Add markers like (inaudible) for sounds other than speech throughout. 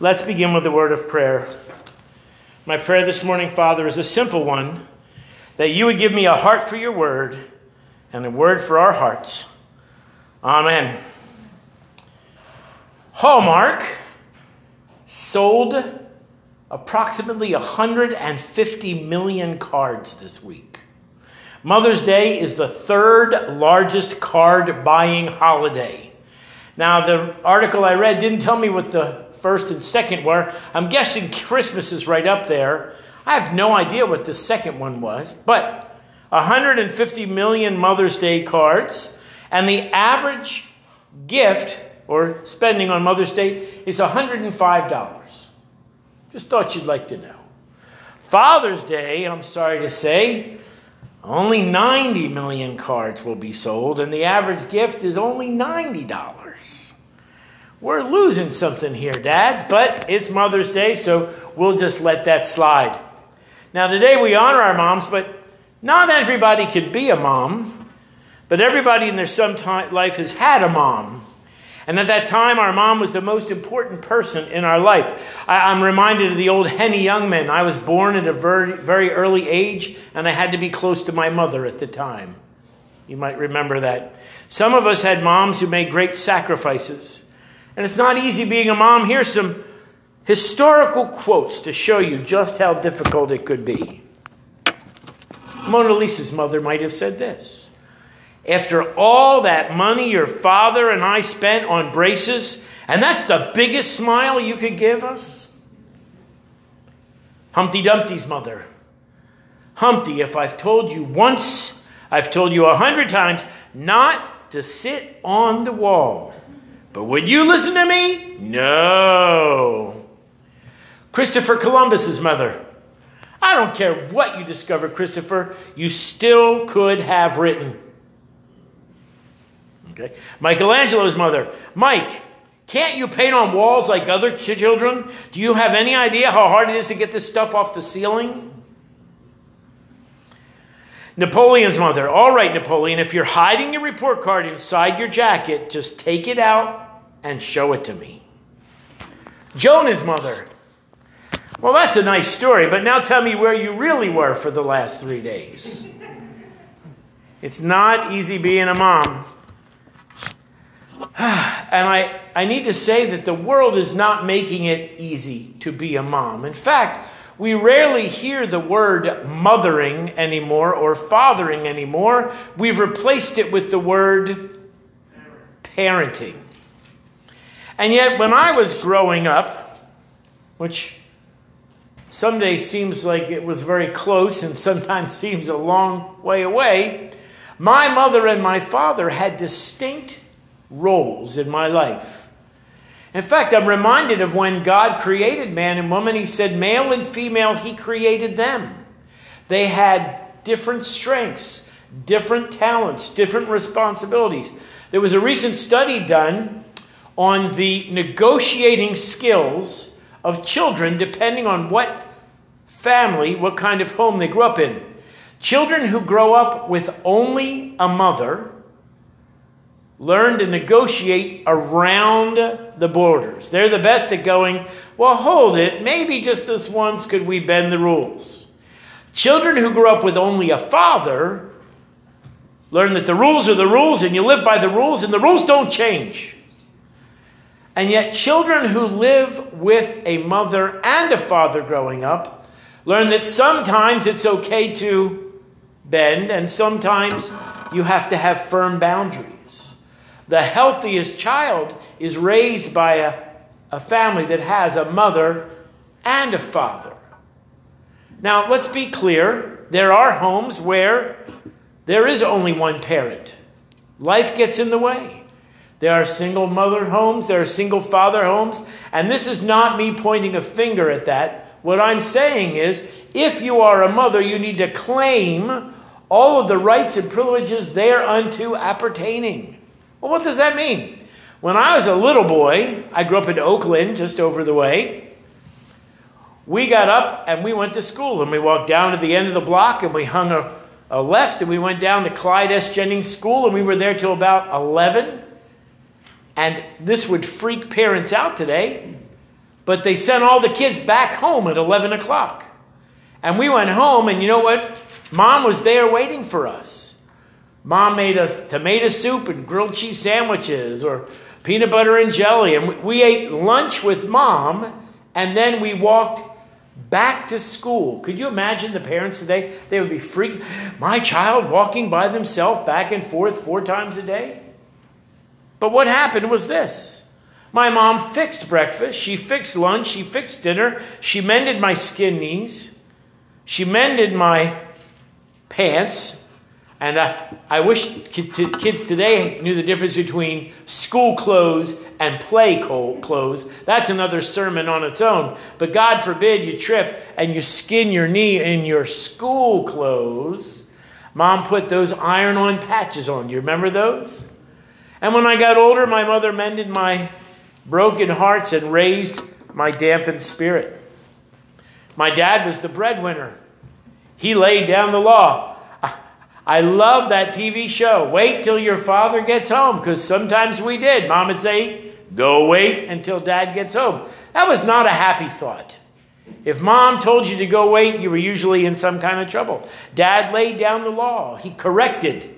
Let's begin with a word of prayer. My prayer this morning, Father, is a simple one that you would give me a heart for your word and a word for our hearts. Amen. Hallmark sold approximately 150 million cards this week. Mother's Day is the third largest card buying holiday. Now, the article I read didn't tell me what the first and second were. I'm guessing Christmas is right up there. I have no idea what the second one was, but 150 million Mother's Day cards, and the average gift or spending on Mother's Day is $105. Just thought you'd like to know. Father's Day, I'm sorry to say, only 90 million cards will be sold, and the average gift is only $90. We're losing something here, dads, but it's Mother's Day, so we'll just let that slide. Now, today we honor our moms, but not everybody can be a mom, but everybody in their some time, life has had a mom. And at that time, our mom was the most important person in our life. I, am reminded of the old Henny Youngman. I was born at a very, very early age, and I had to be close to my mother at the time. You might remember that. Some of us had moms who made great sacrifices. And it's not easy being a mom. Here's some historical quotes to show you just how difficult it could be. Mona Lisa's mother might have said this. After all that money your father and I spent on braces, and that's the biggest smile you could give us? Humpty Dumpty's mother. Humpty, if I've told you once, I've told you a hundred times not to sit on the wall. But would you listen to me? No. Christopher Columbus's mother. I don't care what you discover, Christopher, you still could have written. Okay. Michelangelo's mother, Mike, can't you paint on walls like other children? Do you have any idea how hard it is to get this stuff off the ceiling? Napoleon's mother, all right, Napoleon, if you're hiding your report card inside your jacket, just take it out and show it to me. Jonah's mother, well, that's a nice story, but now tell me where you really were for the last three days. It's not easy being a mom. (sighs) And I, I need to say that the world is not making it easy to be a mom. In fact, we rarely hear the word mothering anymore or fathering anymore. We've replaced it with the word parenting. And yet, when I was growing up, which someday seems like it was very close and sometimes (laughs) seems a long way away, my mother and my father had distinct roles in my life. In fact, I'm reminded of when God created man and woman, He said, male and female, He created them. They had different strengths, different talents, different responsibilities. There was a recent study done on the negotiating skills of children depending on what family, what kind of home they grew up in. Children who grow up with only a mother learn to negotiate around the borders. They're the best at going, well, hold it, maybe just this once could we bend the rules. Children who grew up with only a father learn that the rules are the rules and you live by the rules and the rules don't change. And yet, children who live with a mother and a father growing up learn that sometimes it's okay to bend and sometimes you have to have firm boundaries. The healthiest child is raised by a, a family that has a mother and a father. Now, let's be clear there are homes where there is only one parent. Life gets in the way. There are single mother homes, there are single father homes, and this is not me pointing a finger at that. What I'm saying is if you are a mother, you need to claim all of the rights and privileges thereunto appertaining. Well, what does that mean? When I was a little boy, I grew up in Oakland, just over the way. We got up and we went to school and we walked down to the end of the block and we hung a, a left and we went down to Clyde S. Jennings School and we were there till about 11. And this would freak parents out today. But they sent all the kids back home at 11 o'clock. And we went home, and you know what? Mom was there waiting for us. Mom made us tomato soup and grilled cheese sandwiches or peanut butter and jelly. And we ate lunch with mom, and then we walked back to school. Could you imagine the parents today? They would be freaked. My child walking by themselves back and forth four times a day? But what happened was this. My mom fixed breakfast, she fixed lunch, she fixed dinner, she mended my skin knees, she mended my pants, and uh, I wish kids today knew the difference between school clothes and play clothes. That's another sermon on its own. But God forbid you trip and you skin your knee in your school clothes. Mom put those iron on patches on. You remember those? And when I got older, my mother mended my broken hearts and raised my dampened spirit. My dad was the breadwinner. He laid down the law. I love that TV show. Wait till your father gets home, because sometimes we did. Mom would say, Go wait until dad gets home. That was not a happy thought. If mom told you to go wait, you were usually in some kind of trouble. Dad laid down the law, he corrected,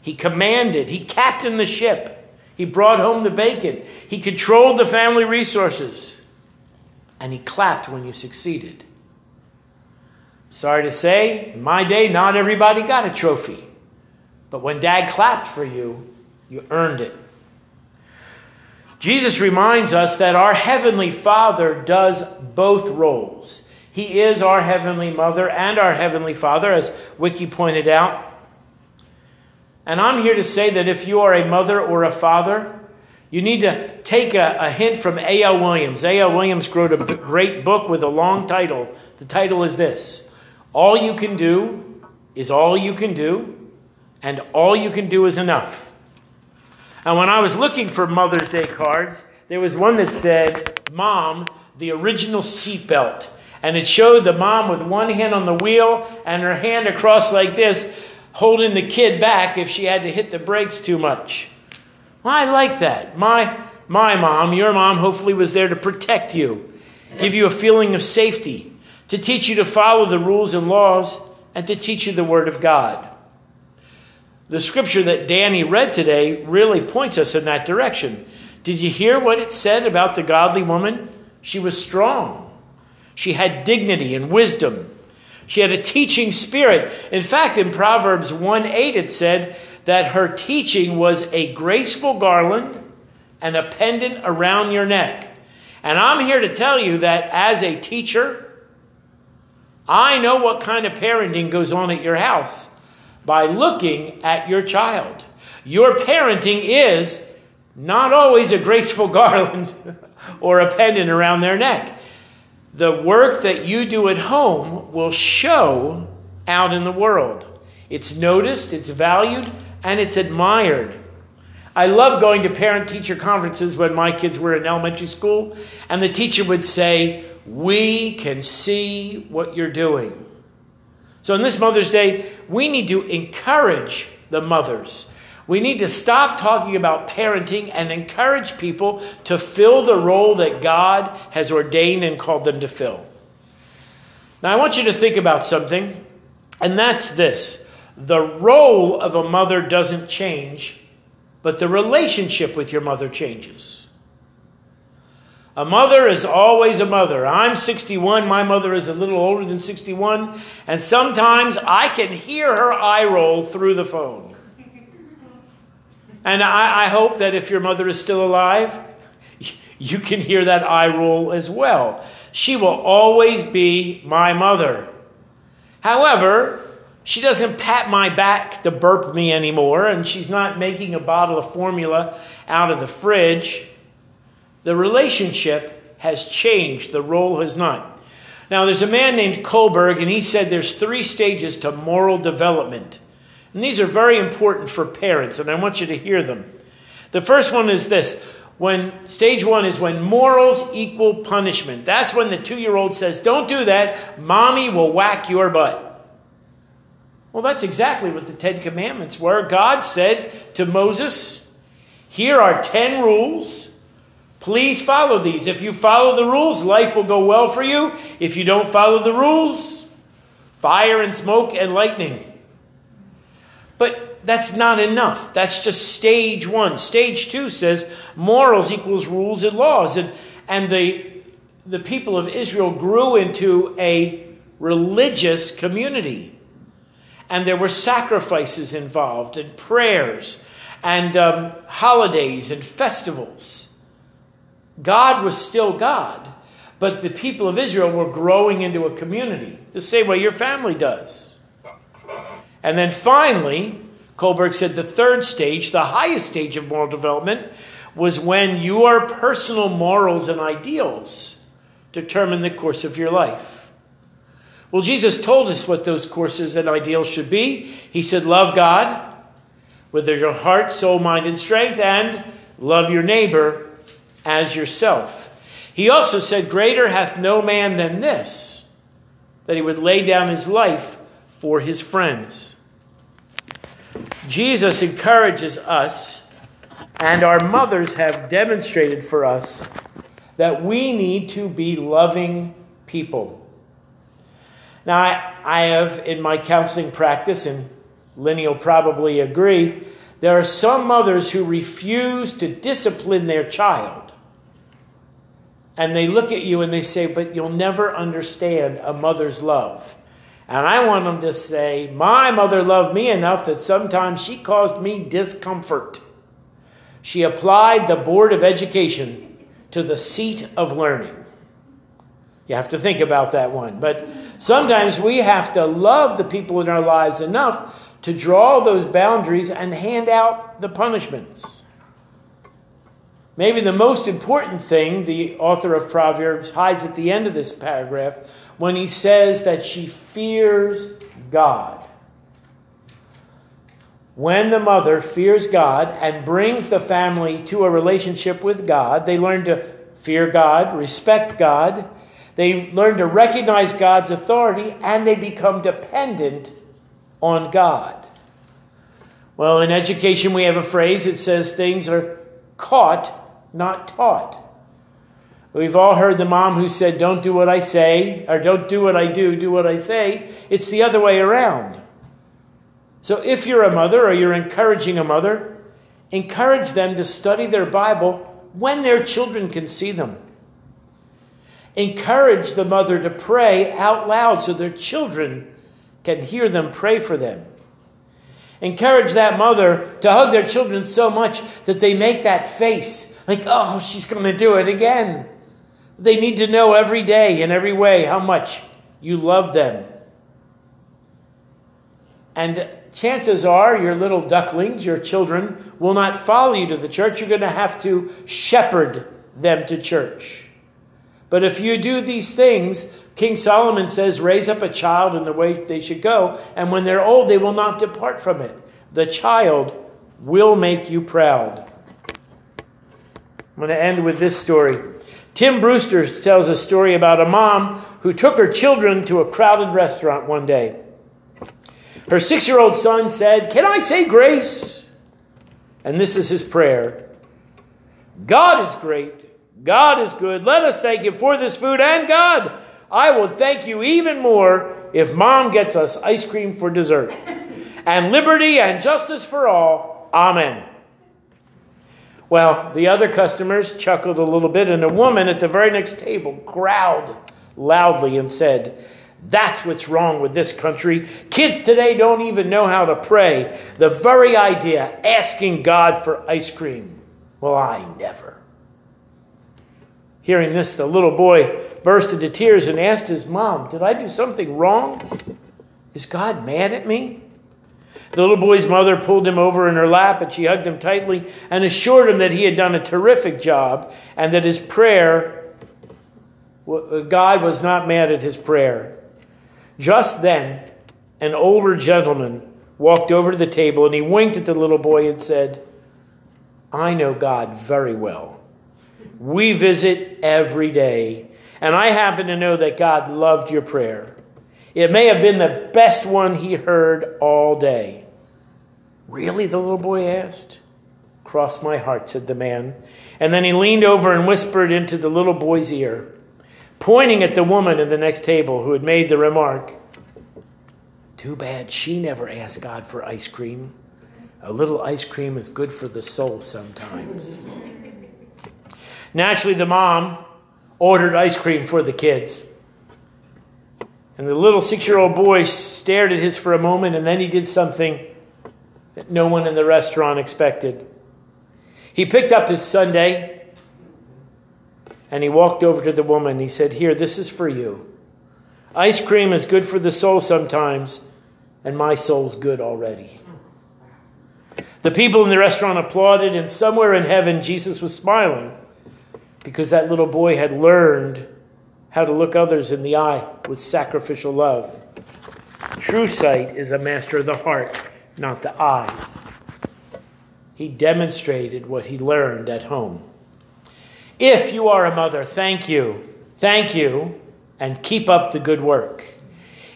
he commanded, he captained the ship, he brought home the bacon, he controlled the family resources, and he clapped when you succeeded. Sorry to say, in my day, not everybody got a trophy. But when dad clapped for you, you earned it. Jesus reminds us that our Heavenly Father does both roles. He is our Heavenly Mother and our Heavenly Father, as Wiki pointed out. And I'm here to say that if you are a mother or a father, you need to take a, a hint from A.L. Williams. A.L. Williams wrote a great book with a long title. The title is this all you can do is all you can do, and all you can do is enough. And when I was looking for Mother's Day cards, there was one that said, Mom, the original seatbelt. And it showed the mom with one hand on the wheel and her hand across like this, holding the kid back if she had to hit the brakes too much. Well, I like that. My, my mom, your mom, hopefully was there to protect you, give you a feeling of safety to teach you to follow the rules and laws, and to teach you the Word of God. The scripture that Danny read today really points us in that direction. Did you hear what it said about the godly woman? She was strong. She had dignity and wisdom. She had a teaching spirit. In fact, in Proverbs 1 8, it said that her teaching was a graceful garland and a pendant around your neck. And I'm here to tell you that as a teacher, I know what kind of parenting goes on at your house by looking at your child. Your parenting is not always a graceful (laughs) garland or a pendant around their neck. The work that you do at home will show out in the world. It's noticed, it's valued, and it's admired. I love going to parent teacher conferences when my kids were in elementary school, and the teacher would say, we can see what you're doing. So, on this Mother's Day, we need to encourage the mothers. We need to stop talking about parenting and encourage people to fill the role that God has ordained and called them to fill. Now, I want you to think about something, and that's this the role of a mother doesn't change, but the relationship with your mother changes. A mother is always a mother. I'm 61. My mother is a little older than 61. And sometimes I can hear her eye roll through the phone. And I, I, hope that if your mother is still alive, (laughs) you can hear that eye roll as well. She will always be my mother. However, she doesn't pat my back to burp me anymore, and she's not making a bottle of formula out of the fridge. The relationship has changed, the role has not. Now, there's a man named Kohlberg, and he said there's three stages to moral development. And these are very important for parents, and I want you to hear them. The first one is this when stage one is when morals equal punishment. That's when the two year old says, Don't do that, mommy will whack your butt. Well, that's exactly what the Ten Commandments were. God said to Moses, Here are ten rules Please follow these. If you follow the rules, life will go well for you. If you don't follow the rules, fire and smoke and lightning. But that's not enough. That's just stage one. Stage two says morals equals rules and laws. And, and the, the people of Israel grew into a religious community. And there were sacrifices involved, and prayers, and um, holidays, and festivals. God was still God, but the people of Israel were growing into a community, the same way your family does. And then finally, Kohlberg said the third stage, the highest stage of moral development, was when your personal morals and ideals determine the course of your life. Well, Jesus told us what those courses and ideals should be. He said, Love God with your heart, soul, mind, and strength, and love your neighbor as yourself. He also said, Greater hath no man than this, that he would lay down his life for his friends. Jesus encourages us, and our mothers have demonstrated for us, that we need to be loving people. Now, I, I have in my counseling practice, and Lenny will probably agree, there are some mothers who refuse to discipline their child and they look at you and they say, But you'll never understand a mother's love. And I want them to say, My mother loved me enough that sometimes she caused me discomfort. She applied the Board of Education to the seat of learning. You have to think about that one. But sometimes we have to love the people in our lives enough to draw those boundaries and hand out the punishments. Maybe the most important thing the author of Proverbs hides at the end of this paragraph when he says that she fears God. When the mother fears God and brings the family to a relationship with God, they learn to fear God, respect God, they learn to recognize God's authority, and they become dependent on God. Well, in education, we have a phrase that says things are caught not taught. We've all heard the mom who said, Don't do what I say, or don't do what I do, do what I say. It's the other way around. So if you're a mother or you're encouraging a mother, encourage them to study their Bible when their children can see them. Encourage the mother to pray out loud so their children can hear them pray for them. Encourage that mother to hug their children so much that they make that face like, oh, she's going to do it again. They need to know every day in every way how much you love them. And chances are your little ducklings, your children, will not follow you to the church. You're going to have to shepherd them to church. But if you do these things, King Solomon says, raise up a child in the way they should go, and when they're old, they will not depart from it. The child will make you proud. I'm going to end with this story. Tim Brewster tells a story about a mom who took her children to a crowded restaurant one day. Her six year old son said, Can I say grace? And this is his prayer God is great. God is good. Let us thank Him for this food. And God, I will thank you even more if mom gets us ice cream for dessert. and liberty and justice for all. Amen. Well, the other customers chuckled a little bit, and a woman at the very next table growled loudly and said, That's what's wrong with this country. Kids today don't even know how to pray. The very idea, asking God for ice cream. Well, I never. Hearing this, the little boy burst into tears and asked his mom, Did I do something wrong? Is God mad at me? The little boy's mother pulled him over in her lap and she hugged him tightly and assured him that he had done a terrific job and that his prayer, uh, God was not mad at his prayer. Just then, an older gentleman walked over to the table and he winked at the little boy and said, I know God very well. We visit every day, and I happen to know that God loved your prayer. It may have been the best one he heard all day. Really? the little boy asked. Cross my heart, said the man. And then he leaned over and whispered into the little boy's ear, pointing at the woman at the next table who had made the remark. Too bad she never asked God for ice cream. A little ice cream is good for the soul sometimes. (laughs) Naturally, the mom ordered ice cream for the kids. And the little six year old boy stared at his for a moment, and then he did something that no one in the restaurant expected. He picked up his sundae and he walked over to the woman. He said, Here, this is for you. Ice cream is good for the soul sometimes, and my soul's good already. The people in the restaurant applauded, and somewhere in heaven, Jesus was smiling because that little boy had learned how to look others in the eye with sacrificial love. True sight is a master of the heart, not the eyes. He demonstrated what he learned at home. If you are a mother, thank you. Thank you, and keep up the good work.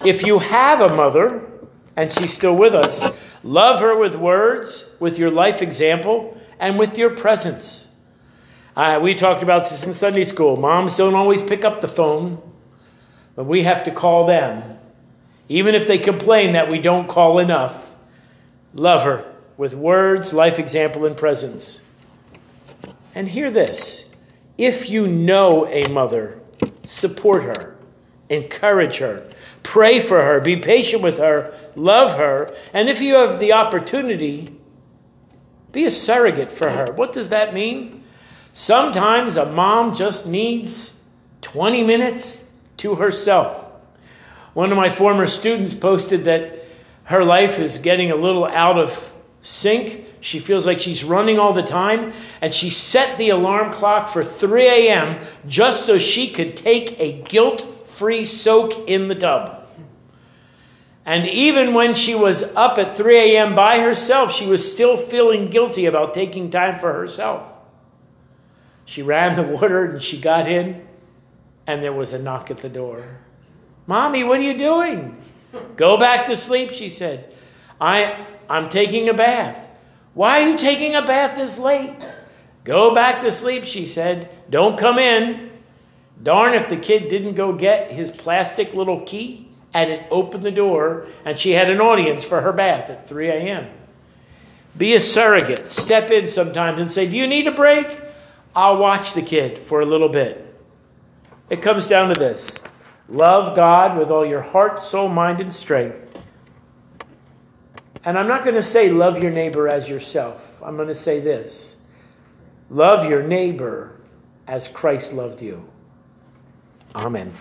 If you have a mother, and she's still with us, love her with words, with your life example, and with your presence. Uh, we talked about this in Sunday school. Moms don't always pick up the phone, but we have to call them. Even if they complain that we don't call enough, love her with words, life example, and presence. And hear this if you know a mother, support her, encourage her, pray for her, be patient with her, love her, and if you have the opportunity, be a surrogate for her. What does that mean? Sometimes a mom just needs 20 minutes to herself. One of my former students posted that her life is getting a little out of sync. She feels like she's running all the time, and she set the alarm clock for 3 a.m. just so she could take a guilt free soak in the tub. And even when she was up at 3 a.m. by herself, she was still feeling guilty about taking time for herself. She ran the water and she got in, and there was a knock at the door. Mommy, what are you doing? Go back to sleep, she said. I, I'm taking a bath. Why are you taking a bath this late? Go back to sleep, she said. Don't come in. Darn if the kid didn't go get his plastic little key and it opened the door, and she had an audience for her bath at 3 a.m. Be a surrogate. Step in sometimes and say, Do you need a break? I'll watch the kid for a little bit. It comes down to this love God with all your heart, soul, mind, and strength. And I'm not going to say love your neighbor as yourself. I'm going to say this love your neighbor as Christ loved you. Amen.